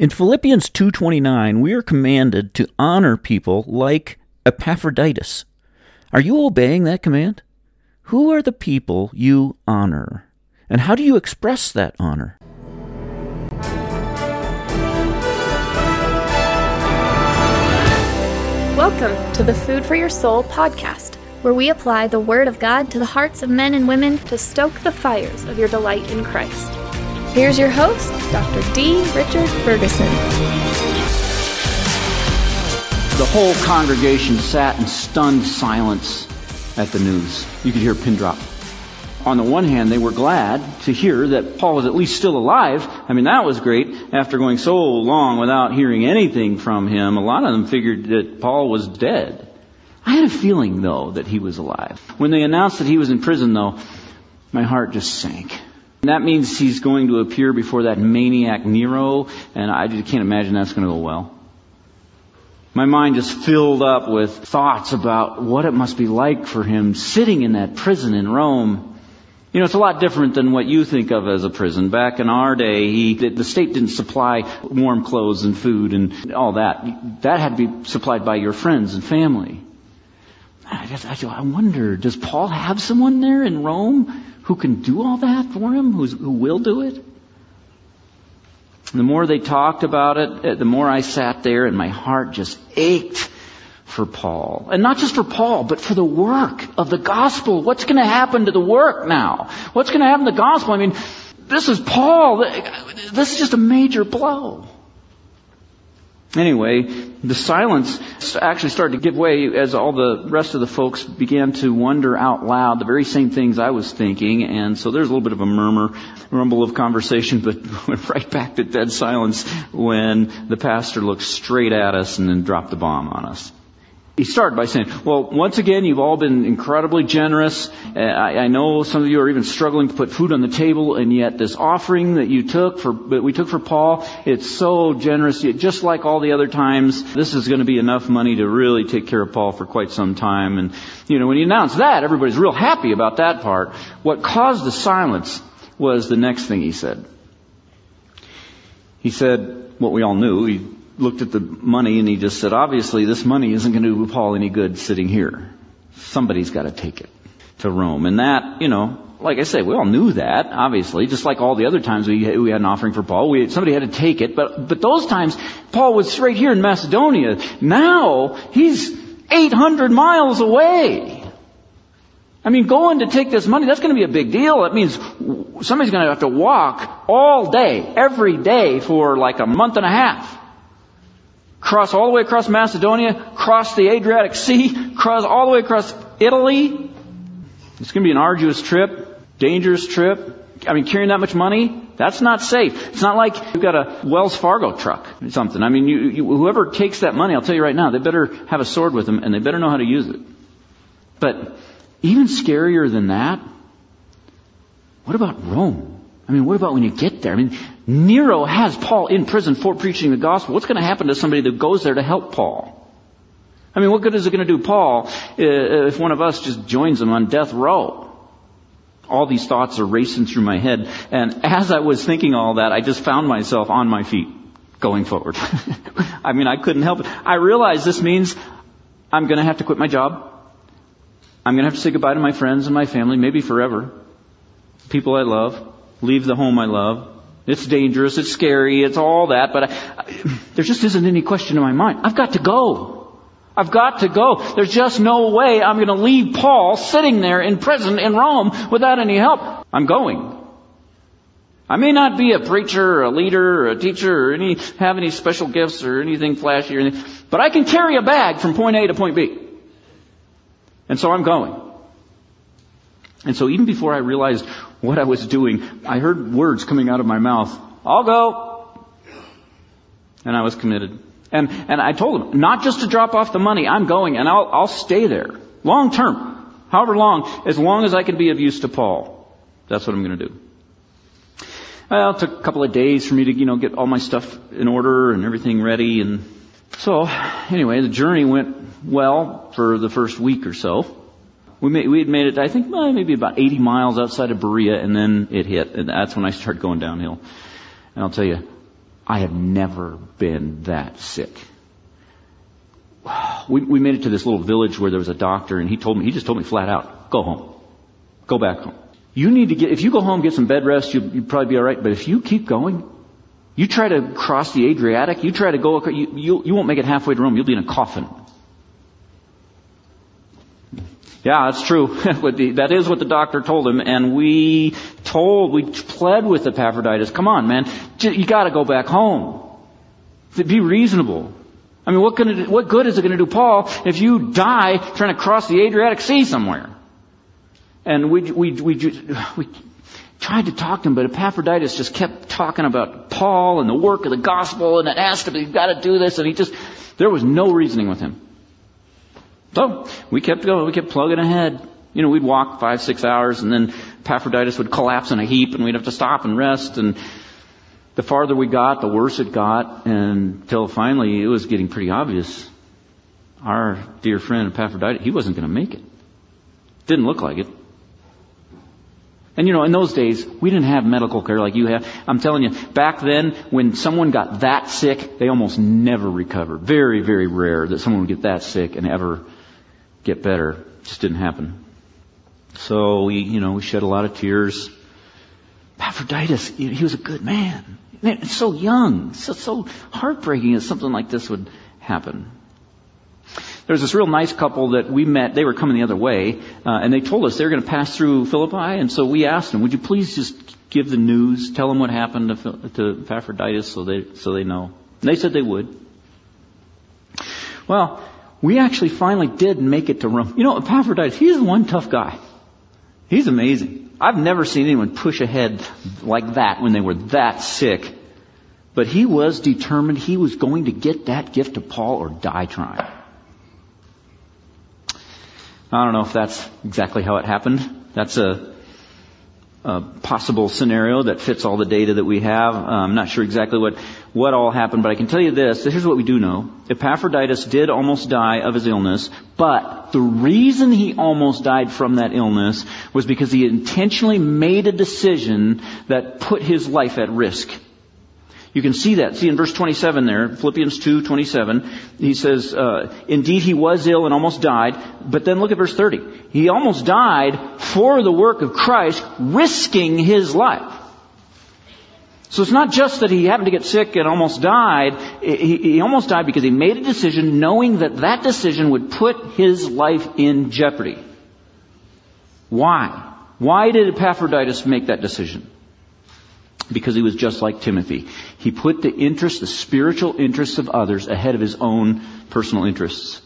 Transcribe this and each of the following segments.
In Philippians 2:29, we are commanded to honor people like Epaphroditus. Are you obeying that command? Who are the people you honor? And how do you express that honor? Welcome to the Food for Your Soul podcast, where we apply the Word of God to the hearts of men and women to stoke the fires of your delight in Christ. Here's your host, Dr. D. Richard Ferguson. The whole congregation sat in stunned silence at the news. You could hear a pin drop. On the one hand, they were glad to hear that Paul was at least still alive. I mean, that was great. After going so long without hearing anything from him, a lot of them figured that Paul was dead. I had a feeling, though, that he was alive. When they announced that he was in prison, though, my heart just sank. And that means he's going to appear before that maniac Nero, and I just can't imagine that's going to go well. My mind just filled up with thoughts about what it must be like for him sitting in that prison in Rome. You know, it's a lot different than what you think of as a prison. Back in our day, he, the state didn't supply warm clothes and food and all that. That had to be supplied by your friends and family. I, just, I wonder, does Paul have someone there in Rome who can do all that for him, who's, who will do it. The more they talked about it, uh, the more I sat there and my heart just ached for Paul. And not just for Paul, but for the work of the gospel. What's going to happen to the work now? What's going to happen to the gospel? I mean, this is Paul. This is just a major blow. Anyway, the silence actually started to give way as all the rest of the folks began to wonder out loud the very same things I was thinking. And so there's a little bit of a murmur, rumble of conversation, but went right back to dead silence when the pastor looked straight at us and then dropped the bomb on us he started by saying, well, once again, you've all been incredibly generous. Uh, I, I, know some of you are even struggling to put food on the table, and yet this offering that you took for, that we took for Paul, it's so generous. Just like all the other times, this is going to be enough money to really take care of Paul for quite some time. And, you know, when he announced that, everybody's real happy about that part. What caused the silence was the next thing he said. He said what we all knew. He looked at the money and he just said, obviously this money isn't going to do Paul any good sitting here. Somebody's got to take it to Rome. And that, you know, like I say, we all knew that, obviously, just like all the other times we, we had an offering for Paul. We, somebody had to take it, but, but those times, Paul was right here in Macedonia. Now, he's 800 miles away. I mean, going to take this money, that's going to be a big deal. That means somebody's going to have to walk all day, every day for like a month and a half cross all the way across Macedonia, cross the Adriatic Sea, cross all the way across Italy. It's going to be an arduous trip, dangerous trip. I mean, carrying that much money, that's not safe. It's not like you've got a Wells Fargo truck or something. I mean, you, you, whoever takes that money, I'll tell you right now, they better have a sword with them and they better know how to use it. But even scarier than that, what about Rome? I mean, what about when you get there? I mean, Nero has Paul in prison for preaching the gospel. What's going to happen to somebody that goes there to help Paul? I mean, what good is it going to do Paul uh, if one of us just joins him on death row? All these thoughts are racing through my head. And as I was thinking all that, I just found myself on my feet going forward. I mean, I couldn't help it. I realized this means I'm going to have to quit my job. I'm going to have to say goodbye to my friends and my family, maybe forever. People I love leave the home I love. It's dangerous, it's scary, it's all that, but I, I, there just isn't any question in my mind. I've got to go. I've got to go. There's just no way I'm going to leave Paul sitting there in prison in Rome without any help. I'm going. I may not be a preacher or a leader or a teacher or any, have any special gifts or anything flashy or anything, but I can carry a bag from point A to point B. And so I'm going. And so even before I realized what I was doing, I heard words coming out of my mouth. I'll go. And I was committed. And, and I told him, not just to drop off the money, I'm going and I'll, I'll stay there. Long term. However long, as long as I can be of use to Paul. That's what I'm to do. Well, it took a couple of days for me to, you know, get all my stuff in order and everything ready. And so, anyway, the journey went well for the first week or so. We made, we had made it, I think, well, maybe about 80 miles outside of Berea, and then it hit, and that's when I started going downhill. And I'll tell you, I have never been that sick. We, we made it to this little village where there was a doctor and he told me, he just told me flat out, go home. Go back home. You need to get, if you go home, get some bed rest, you'll, you'll probably be alright, but if you keep going, you try to cross the Adriatic, you try to go, you, you, you won't make it halfway to Rome, you'll be in a coffin. Yeah, that's true. that is what the doctor told him, and we told, we pled with Epaphroditus, come on, man, you gotta go back home. Be reasonable. I mean, what, what good is it to do Paul if you die trying to cross the Adriatic Sea somewhere? And we, we, we, we tried to talk to him, but Epaphroditus just kept talking about Paul and the work of the gospel and to be, you've got to do this, and he just, there was no reasoning with him. So we kept going, we kept plugging ahead. You know, we'd walk five, six hours and then Epaphroditus would collapse in a heap and we'd have to stop and rest and the farther we got, the worse it got until finally it was getting pretty obvious. Our dear friend Epaphroditus, he wasn't going to make it. Didn't look like it. And you know, in those days, we didn't have medical care like you have. I'm telling you, back then, when someone got that sick, they almost never recovered. Very, very rare that someone would get that sick and ever get better. It just didn't happen. So we, you know, we shed a lot of tears. Epaphroditus, he was a good man. man so young, so, so heartbreaking that something like this would happen. There was this real nice couple that we met. They were coming the other way, uh, and they told us they were going to pass through Philippi. And so we asked them, "Would you please just give the news, tell them what happened to, to Epaphroditus, so they so they know?" And they said they would. Well, we actually finally did make it to Rome. You know, Epaphroditus, he's one tough guy. He's amazing. I've never seen anyone push ahead like that when they were that sick. But he was determined he was going to get that gift to Paul or die trying. I don't know if that's exactly how it happened. That's a, a possible scenario that fits all the data that we have. Uh, I'm not sure exactly what, what all happened, but I can tell you this. Here's what we do know. Epaphroditus did almost die of his illness, but the reason he almost died from that illness was because he intentionally made a decision that put his life at risk. You can see that. See in verse 27 there, Philippians 2, 27, he says, uh, indeed he was ill and almost died, but then look at verse 30. He almost died for the work of Christ, risking his life. So it's not just that he happened to get sick and almost died. He, he almost died because he made a decision knowing that that decision would put his life in jeopardy. Why? Why did Epaphroditus make that decision? Because he was just like Timothy. He put the interests, the spiritual interests of others ahead of his own personal interests.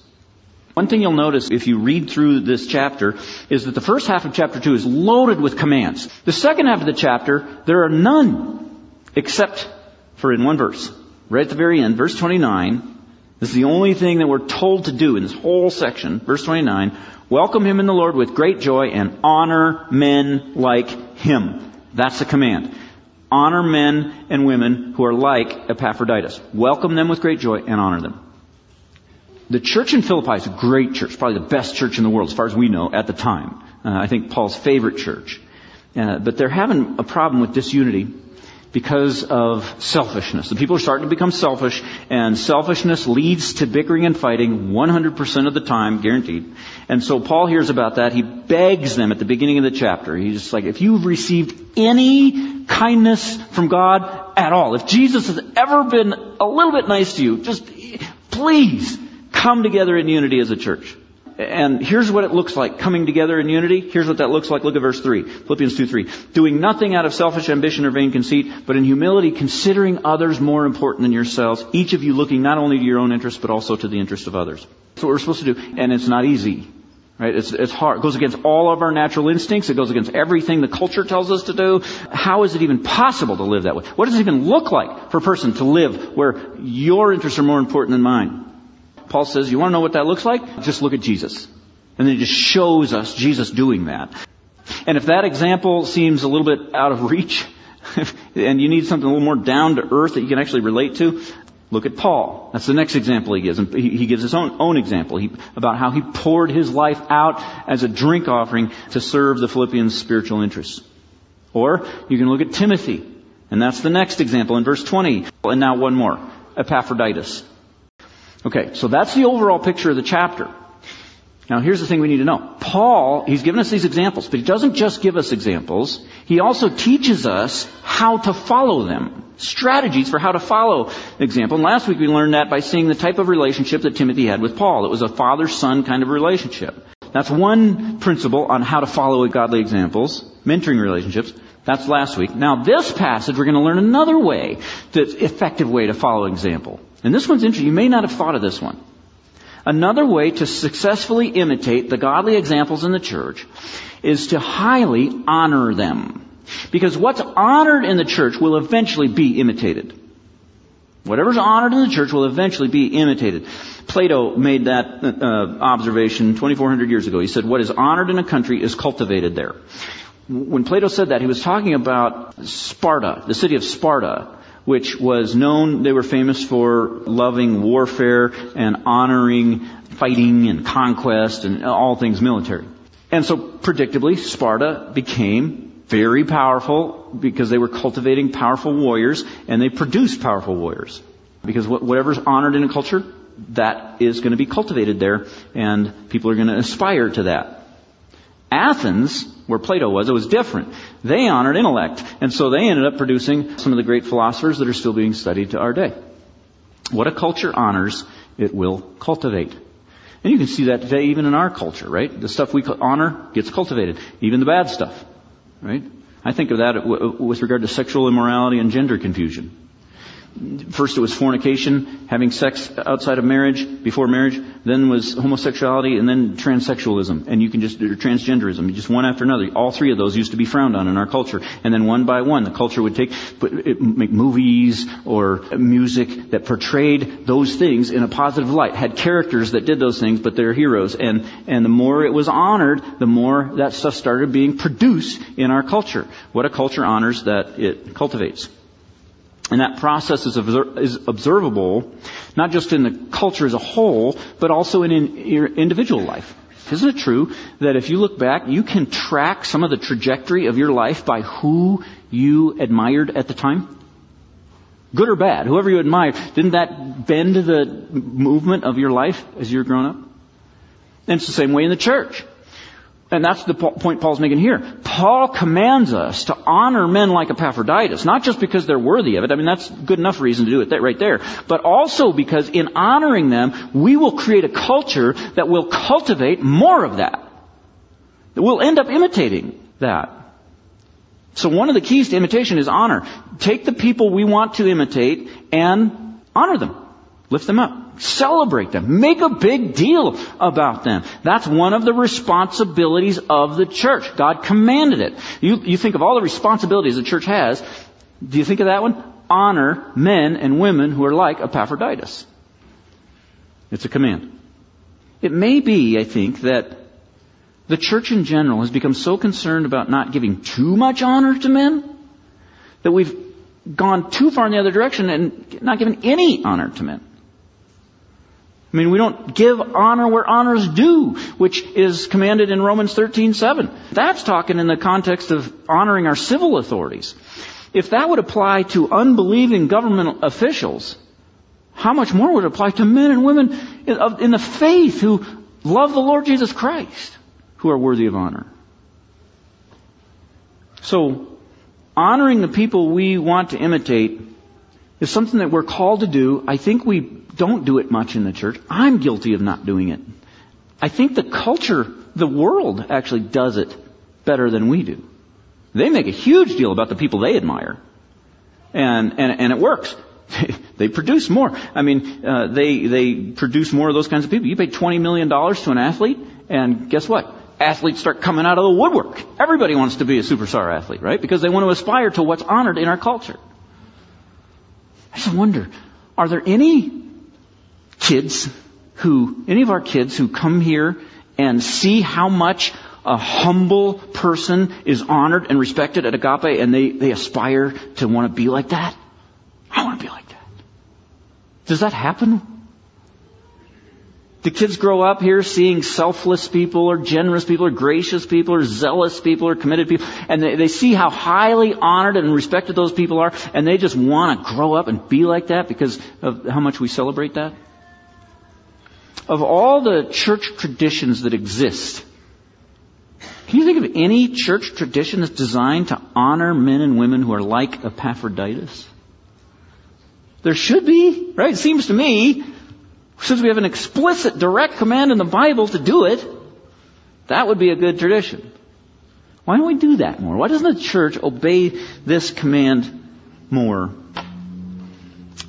One thing you'll notice if you read through this chapter is that the first half of chapter 2 is loaded with commands. The second half of the chapter, there are none except for in one verse. Right at the very end, verse 29, this is the only thing that we're told to do in this whole section. Verse 29, welcome him in the Lord with great joy and honor men like him. That's the command honor men and women who are like Epaphroditus. Welcome them with great joy and honor them. The church in Philippi is a great church, probably the best church in the world as far as we know at the time. Uh, I think Paul's favorite church. Uh, but they're having a problem with disunity because of selfishness. The people are starting to become selfish, and selfishness leads to bickering and fighting 100% of the time, guaranteed. And so Paul hears about that. He begs them at the beginning of the chapter. He's just like, if you've received any kindness from God at all, if Jesus has ever been a little bit nice to you, just please come together in unity as a church. And here's what it looks like coming together in unity. Here's what that looks like. Look at verse 3. Philippians 2 3. Doing nothing out of selfish ambition or vain conceit, but in humility considering others more important than yourselves, each of you looking not only to your own interests, but also to the interests of others. That's what we're supposed to do. And it's not easy. Right? It's, it's hard. It goes against all of our natural instincts. It goes against everything the culture tells us to do. How is it even possible to live that way? What does it even look like for a person to live where your interests are more important than mine? Paul says, you want to know what that looks like? Just look at Jesus. And then he just shows us Jesus doing that. And if that example seems a little bit out of reach, and you need something a little more down to earth that you can actually relate to, look at Paul. That's the next example he gives. He gives his own, own example he, about how he poured his life out as a drink offering to serve the Philippians' spiritual interests. Or you can look at Timothy And that's the next example in verse 20. And now one more. Epaphroditus. Okay, so that's the overall picture of the chapter. Now here's the thing we need to know. Paul, he's given us these examples, but he doesn't just give us examples. He also teaches us how to follow them. Strategies for how to follow example. And last week we learned that by seeing the type of relationship that Timothy had with Paul. It was a father-son kind of relationship. That's one principle on how to follow godly examples, mentoring relationships. That's last week. Now this passage, we're going to learn another way, the effective way to follow example. And this one's interesting. You may not have thought of this one. Another way to successfully imitate the godly examples in the church is to highly honor them. Because what's honored in the church will eventually be imitated. Whatever's honored in the church will eventually be imitated. Plato made that uh, observation 2400 years ago. He said, what is honored in a country is cultivated there when Plato said that, he was talking about Sparta, the city of Sparta, which was known, they were famous for loving warfare and honoring fighting and conquest and all things military. And so, predictably, Sparta became very powerful because they were cultivating powerful warriors and they produced powerful warriors. Because whatever's honored in a culture, that is going to be cultivated there and people are going to aspire to that. Athens, where Plato was, it was different. They honored intellect, and so they ended up producing some of the great philosophers that are still being studied to our day. What a culture honors, it will cultivate. And you can see that today even in our culture, right? The stuff we honor gets cultivated, even the bad stuff, right? I think of that with regard to sexual immorality and gender confusion. First it was fornication, having sex outside of marriage, before marriage. Then was homosexuality, and then transsexualism. And you can just, transgenderism, just one after another. All three of those used to be frowned on in our culture. And then one by one, the culture would take, make movies or music that portrayed those things in a positive light. Had characters that did those things, but they're heroes. And, and the more it was honored, the more that stuff started being produced in our culture. What a culture honors that it cultivates. And that process is, is observable not just in the culture as a whole, but also in, in your individual life. Isn't it true that if you look back, you can track some of the trajectory of your life by who you admired at the time? Good or bad, whoever you admired, didn't that bend the movement of your life as you're growing up? And it's the same way in the church. And that's the point Paul's making here. Paul commands us to honor men like Epaphroditus, not just because they're worthy of it. I mean, that's good enough reason to do it right there. But also because in honoring them, we will create a culture that will cultivate more of that. We'll end up imitating that. So one of the keys to imitation is honor. Take the people we want to imitate and honor them. Lift them up. Celebrate them. Make a big deal about them. That's one of the responsibilities of the church. God commanded it. You, you think of all the responsibilities the church has. Do you think of that one? Honor men and women who are like Epaphroditus. It's a command. It may be, I think, that the church in general has become so concerned about not giving too much honor to men that we've gone too far in the other direction and not given any honor to men. I mean, we don't give honor where honor is due, which is commanded in Romans 13:7. That's talking in the context of honoring our civil authorities. If that would apply to unbelieving government officials, how much more would it apply to men and women in the faith who love the Lord Jesus Christ, who are worthy of honor? So, honoring the people we want to imitate is something that we're called to do. I think we don't do it much in the church. I'm guilty of not doing it. I think the culture, the world actually does it better than we do. They make a huge deal about the people they admire. And, and, and it works. they produce more. I mean, uh, they, they produce more of those kinds of people. You pay $20 million to an athlete, and guess what? Athletes start coming out of the woodwork. Everybody wants to be a superstar athlete, right? Because they want to aspire to what's honored in our culture. I just wonder, are there any kids who, any of our kids who come here and see how much a humble person is honored and respected at Agape and they, they aspire to want to be like that? I want to be like that. Does that happen? The kids grow up here seeing selfless people or generous people or gracious people or zealous people or committed people and they, they see how highly honored and respected those people are and they just want to grow up and be like that because of how much we celebrate that. Of all the church traditions that exist, can you think of any church tradition that's designed to honor men and women who are like Epaphroditus? There should be, right? It seems to me since we have an explicit, direct command in the Bible to do it, that would be a good tradition. Why don't we do that more? Why doesn't the church obey this command more?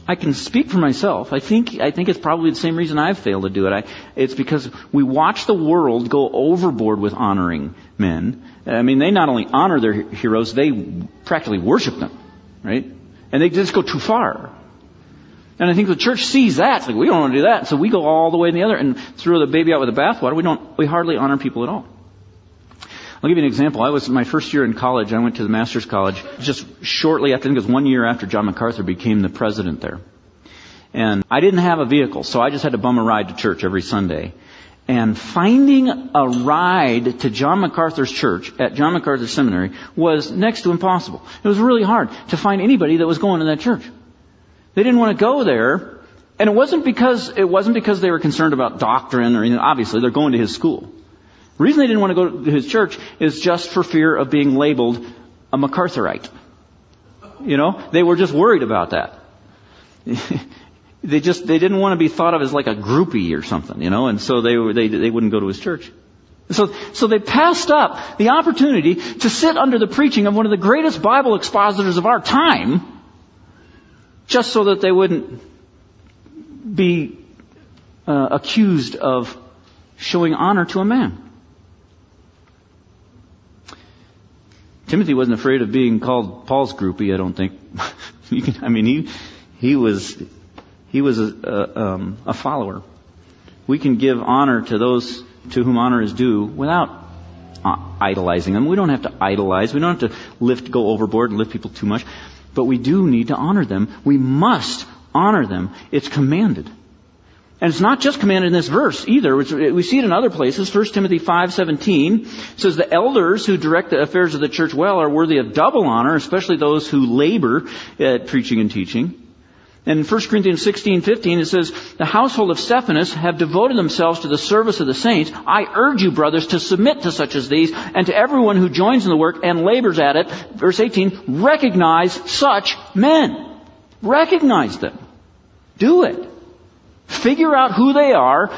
I can speak for myself. I think I think it's probably the same reason I've failed to do it. I, it's because we watch the world go overboard with honoring men. I mean, they not only honor their heroes, they practically worship them, right? And they just go too far. And I think the church sees that. It's like, we don't want to do that. So we go all the way in the other and throw the baby out with the bathwater. We don't, we hardly honor people at all. I'll give you an example. I was my first year in college. I went to the master's college just shortly after, I think it was one year after John MacArthur became the president there. And I didn't have a vehicle, so I just had to bum a ride to church every Sunday. And finding a ride to John MacArthur's church at John MacArthur Seminary was next to impossible. It was really hard to find anybody that was going to that church. They didn't want to go there, and it wasn't because it wasn't because they were concerned about doctrine or anything. Obviously, they're going to his school. The reason they didn't want to go to his church is just for fear of being labeled a MacArthurite. You know, they were just worried about that. they just they didn't want to be thought of as like a groupie or something, you know, and so they were, they they wouldn't go to his church. So, so they passed up the opportunity to sit under the preaching of one of the greatest Bible expositors of our time, just so that they wouldn't be uh, accused of showing honor to a man. Timothy wasn't afraid of being called Paul's groupie. I don't think. can, I mean, he he was he was a, a, um, a follower. We can give honor to those to whom honor is due without uh, idolizing them. We don't have to idolize. We don't have to lift, go overboard and lift people too much. But we do need to honor them. We must honor them. It's commanded. And it's not just commanded in this verse either. We see it in other places. 1 Timothy 5:17 says the elders who direct the affairs of the church well are worthy of double honor, especially those who labor at preaching and teaching. And in 1 Corinthians 16, 15, it says, The household of Stephanas have devoted themselves to the service of the saints. I urge you, brothers, to submit to such as these, and to everyone who joins in the work and labors at it. Verse 18, recognize such men. Recognize them. Do it. Figure out who they are,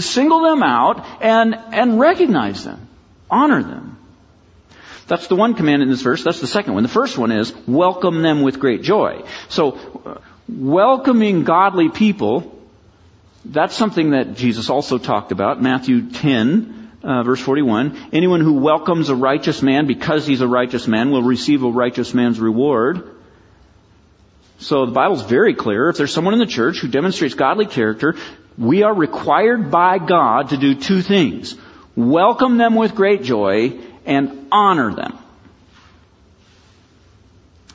single them out, and, and recognize them. Honor them. That's the one command in this verse. That's the second one. The first one is welcome them with great joy. So, uh, welcoming godly people, that's something that Jesus also talked about. Matthew 10, uh, verse 41. Anyone who welcomes a righteous man because he's a righteous man will receive a righteous man's reward. So the Bible's very clear. If there's someone in the church who demonstrates godly character, we are required by God to do two things. Welcome them with great joy and honor them.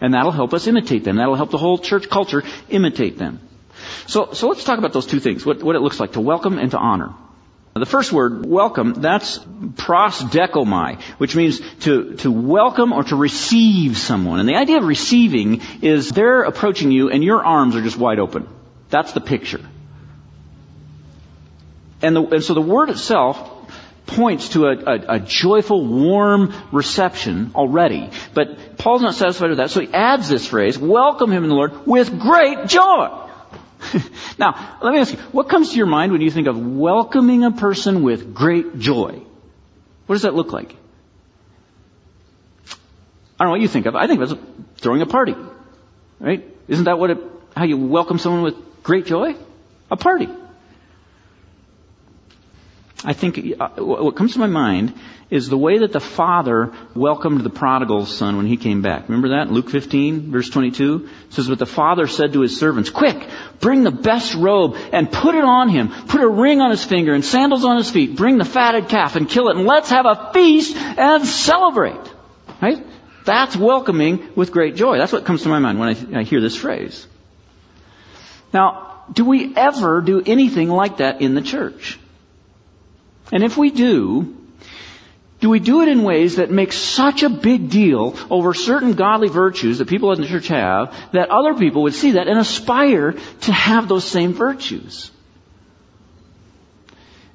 And that'll help us imitate them. That'll help the whole church culture imitate them. So, so let's talk about those two things, what, what it looks like to welcome and to honor. The first word, welcome, that's prosdechomai, which means to, to welcome or to receive someone. And the idea of receiving is they're approaching you and your arms are just wide open. That's the picture. And, the, and so the word itself points to a, a, a, joyful, warm reception already. But Paul's not satisfied with that, so he adds this phrase, welcome him in the Lord with great joy. now, let me ask you, what comes to your mind when you think of welcoming a person with great joy? What does that look like? I don't know what you think of. I think as throwing a party. Right? Isn't that what it, how you welcome someone with great joy? A party. I think uh, what comes to my mind is the way that the father welcomed the prodigal son when he came back. Remember that? Luke 15 verse 22 it says, but the father said to his servants, quick, bring the best robe and put it on him. Put a ring on his finger and sandals on his feet. Bring the fatted calf and kill it and let's have a feast and celebrate. Right? That's welcoming with great joy. That's what comes to my mind when I, I hear this phrase. Now, do we ever do anything like that in the church? And if we do, do we do it in ways that make such a big deal over certain godly virtues that people in the church have that other people would see that and aspire to have those same virtues?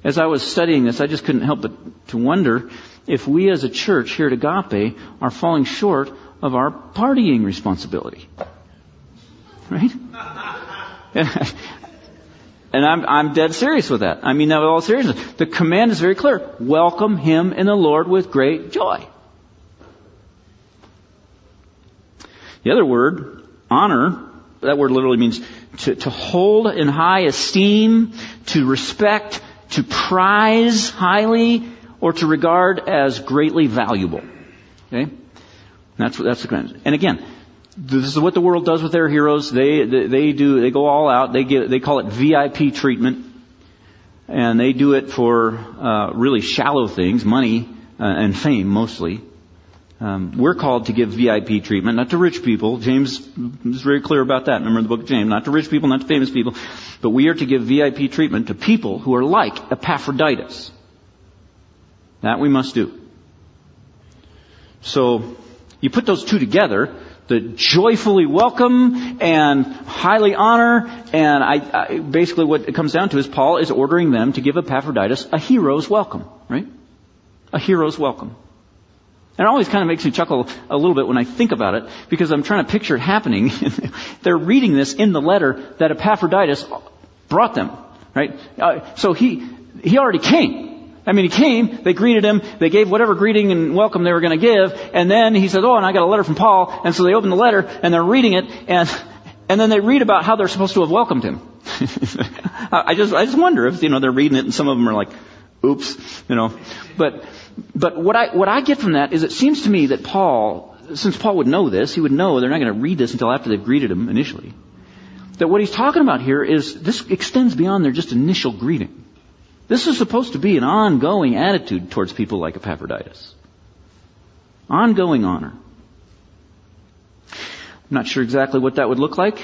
As I was studying this, I just couldn't help but to wonder if we as a church here at Agape are falling short of our partying responsibility. Right? And I'm, I'm dead serious with that. I mean that with all seriousness. The command is very clear. Welcome him in the Lord with great joy. The other word, honor, that word literally means to, to hold in high esteem, to respect, to prize highly, or to regard as greatly valuable. Okay? That's, that's the command. And again, this is what the world does with their heroes. They, they, they do, they go all out. They get, they call it VIP treatment. And they do it for, uh, really shallow things, money, uh, and fame mostly. Um, we're called to give VIP treatment, not to rich people. James is very clear about that. Remember the book of James, not to rich people, not to famous people, but we are to give VIP treatment to people who are like Epaphroditus. That we must do. So, you put those two together, the joyfully welcome and highly honor. And I, I, basically what it comes down to is Paul is ordering them to give Epaphroditus a hero's welcome, right? A hero's welcome. And it always kind of makes me chuckle a little bit when I think about it because I'm trying to picture it happening. They're reading this in the letter that Epaphroditus brought them, right? Uh, so he, he already came. I mean, he came, they greeted him, they gave whatever greeting and welcome they were going to give, and then he said, oh, and I got a letter from Paul, and so they open the letter, and they're reading it, and, and then they read about how they're supposed to have welcomed him. I just, I just wonder if, you know, they're reading it and some of them are like, oops, you know, but, but what I, what I get from that is it seems to me that Paul, since Paul would know this, he would know they're not going to read this until after they've greeted him initially. That what he's talking about here is this extends beyond their just initial greeting. This is supposed to be an ongoing attitude towards people like Epaphroditus. Ongoing honor. I'm not sure exactly what that would look like.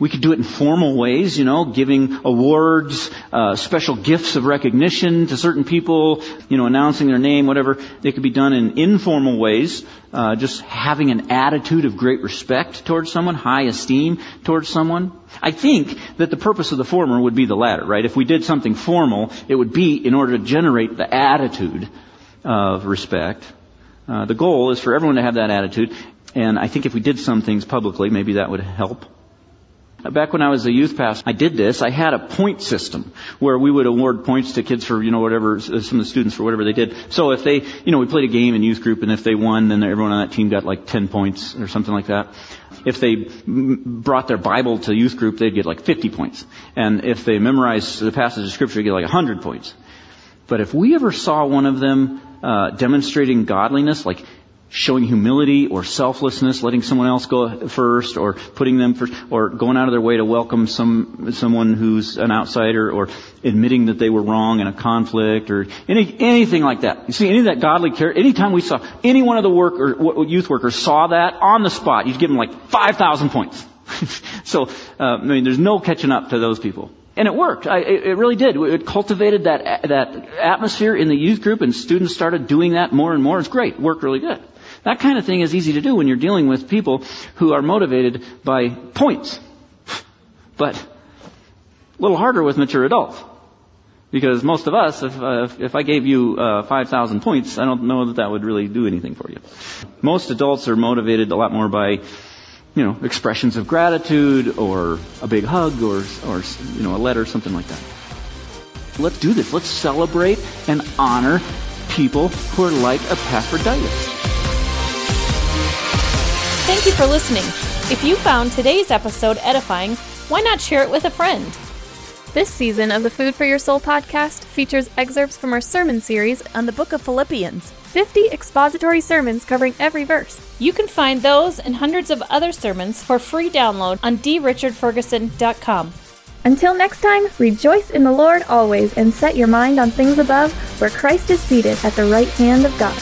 We could do it in formal ways, you know, giving awards, uh, special gifts of recognition to certain people, you know, announcing their name, whatever. It could be done in informal ways, uh, just having an attitude of great respect towards someone, high esteem towards someone. I think that the purpose of the former would be the latter, right? If we did something formal, it would be in order to generate the attitude of respect. Uh, the goal is for everyone to have that attitude, and I think if we did some things publicly, maybe that would help. Back when I was a youth pastor, I did this. I had a point system where we would award points to kids for, you know, whatever, some of the students for whatever they did. So if they, you know, we played a game in youth group and if they won, then everyone on that team got like 10 points or something like that. If they brought their Bible to youth group, they'd get like 50 points. And if they memorized the passage of scripture, they'd get like 100 points. But if we ever saw one of them uh, demonstrating godliness, like showing humility or selflessness, letting someone else go first, or putting them first, or going out of their way to welcome some someone who's an outsider, or admitting that they were wrong in a conflict, or any anything like that. You see, any of that godly care. Anytime we saw any one of the work or youth workers saw that on the spot, you'd give them like five thousand points. so, uh, I mean, there's no catching up to those people. And it worked. I, it really did. It cultivated that that atmosphere in the youth group, and students started doing that more and more. It's great. It worked really good. That kind of thing is easy to do when you're dealing with people who are motivated by points. But a little harder with mature adults. Because most of us, if, uh, if I gave you uh, 5,000 points, I don't know that that would really do anything for you. Most adults are motivated a lot more by, you know, expressions of gratitude or a big hug or, or you know, a letter, something like that. Let's do this. Let's celebrate and honor people who are like Epaphroditus. Thank you for listening. If you found today's episode edifying, why not share it with a friend? This season of the Food for Your Soul podcast features excerpts from our sermon series on the book of Philippians 50 expository sermons covering every verse. You can find those and hundreds of other sermons for free download on drichardferguson.com. Until next time, rejoice in the Lord always and set your mind on things above where Christ is seated at the right hand of God.